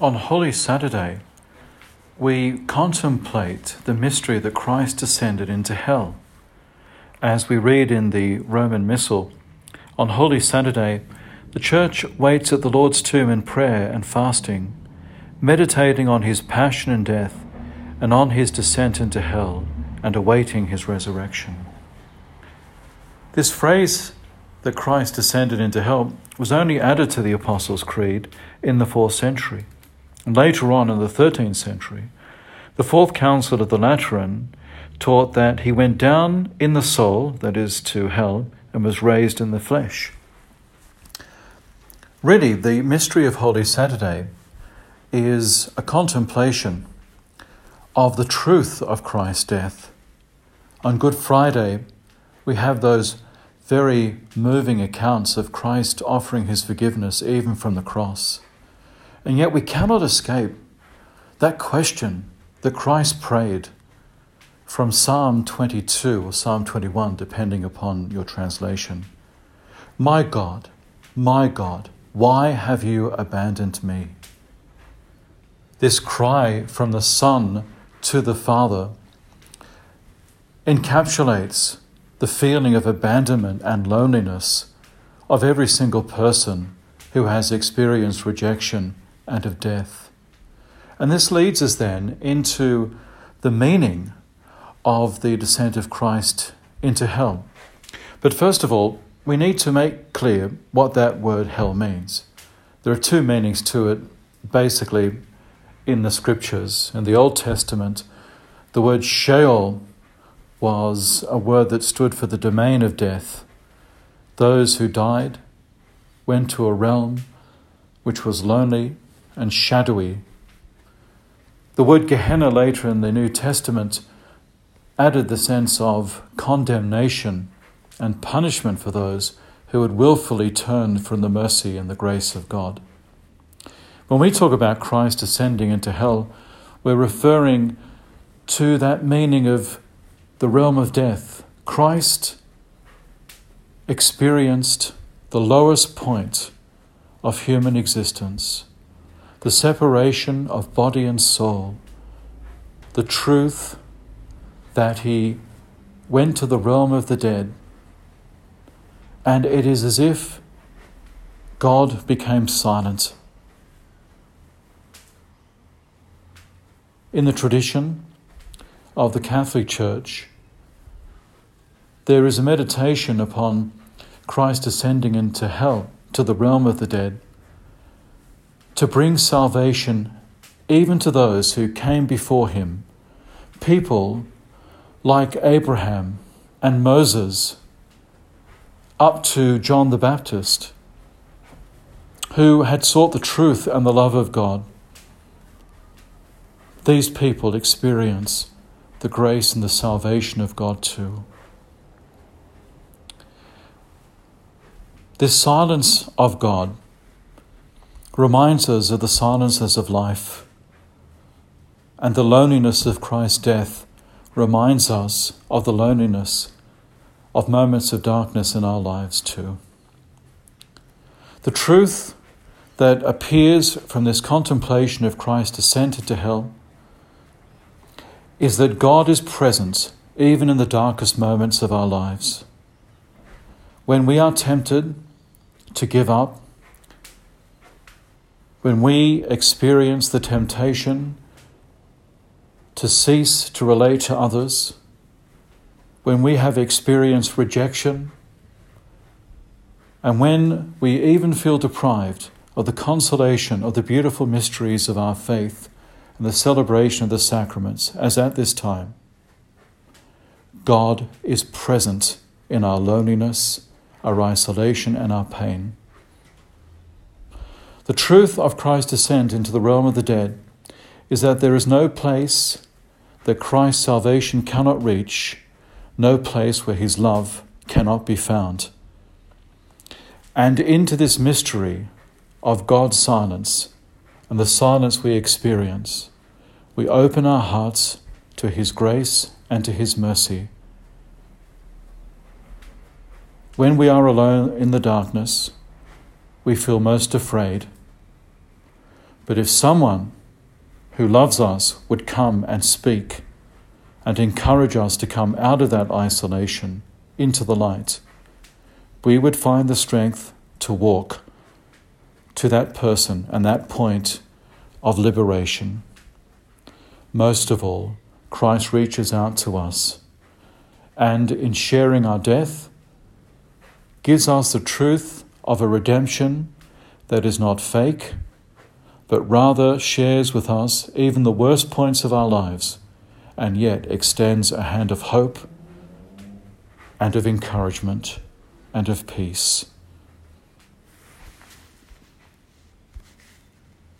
On Holy Saturday, we contemplate the mystery that Christ descended into hell. As we read in the Roman Missal, on Holy Saturday, the Church waits at the Lord's tomb in prayer and fasting, meditating on his passion and death and on his descent into hell and awaiting his resurrection. This phrase that Christ descended into hell was only added to the Apostles' Creed in the fourth century. Later on in the 13th century, the Fourth Council of the Lateran taught that he went down in the soul, that is, to hell, and was raised in the flesh. Really, the mystery of Holy Saturday is a contemplation of the truth of Christ's death. On Good Friday, we have those very moving accounts of Christ offering his forgiveness even from the cross. And yet we cannot escape that question that Christ prayed from Psalm 22 or Psalm 21, depending upon your translation My God, my God, why have you abandoned me? This cry from the Son to the Father encapsulates the feeling of abandonment and loneliness of every single person who has experienced rejection and of death. And this leads us then into the meaning of the descent of Christ into hell. But first of all, we need to make clear what that word hell means. There are two meanings to it, basically, in the scriptures. In the Old Testament, the word Sheol was a word that stood for the domain of death. Those who died went to a realm which was lonely and shadowy. The word Gehenna later in the New Testament added the sense of condemnation and punishment for those who had willfully turned from the mercy and the grace of God. When we talk about Christ ascending into hell, we're referring to that meaning of the realm of death, Christ experienced the lowest point of human existence, the separation of body and soul, the truth that he went to the realm of the dead, and it is as if God became silent. In the tradition of the Catholic Church, there is a meditation upon Christ ascending into hell, to the realm of the dead, to bring salvation even to those who came before him, people like Abraham and Moses, up to John the Baptist, who had sought the truth and the love of God. These people experience the grace and the salvation of God too. This silence of God reminds us of the silences of life, and the loneliness of Christ's death reminds us of the loneliness of moments of darkness in our lives too. The truth that appears from this contemplation of Christ's descent into hell is that God is present even in the darkest moments of our lives. When we are tempted to give up, when we experience the temptation to cease to relate to others, when we have experienced rejection, and when we even feel deprived of the consolation of the beautiful mysteries of our faith and the celebration of the sacraments, as at this time, God is present in our loneliness our isolation, and our pain. The truth of Christ's descent into the realm of the dead is that there is no place that Christ's salvation cannot reach, no place where his love cannot be found. And into this mystery of God's silence and the silence we experience, we open our hearts to his grace and to his mercy when we are alone in the darkness, we feel most afraid. But if someone who loves us would come and speak and encourage us to come out of that isolation into the light, we would find the strength to walk to that person and that point of liberation. Most of all, Christ reaches out to us and, in sharing our death, gives us the truth of a redemption that is not fake, but rather shares with us even the worst points of our lives and yet extends a hand of hope and of encouragement and of peace.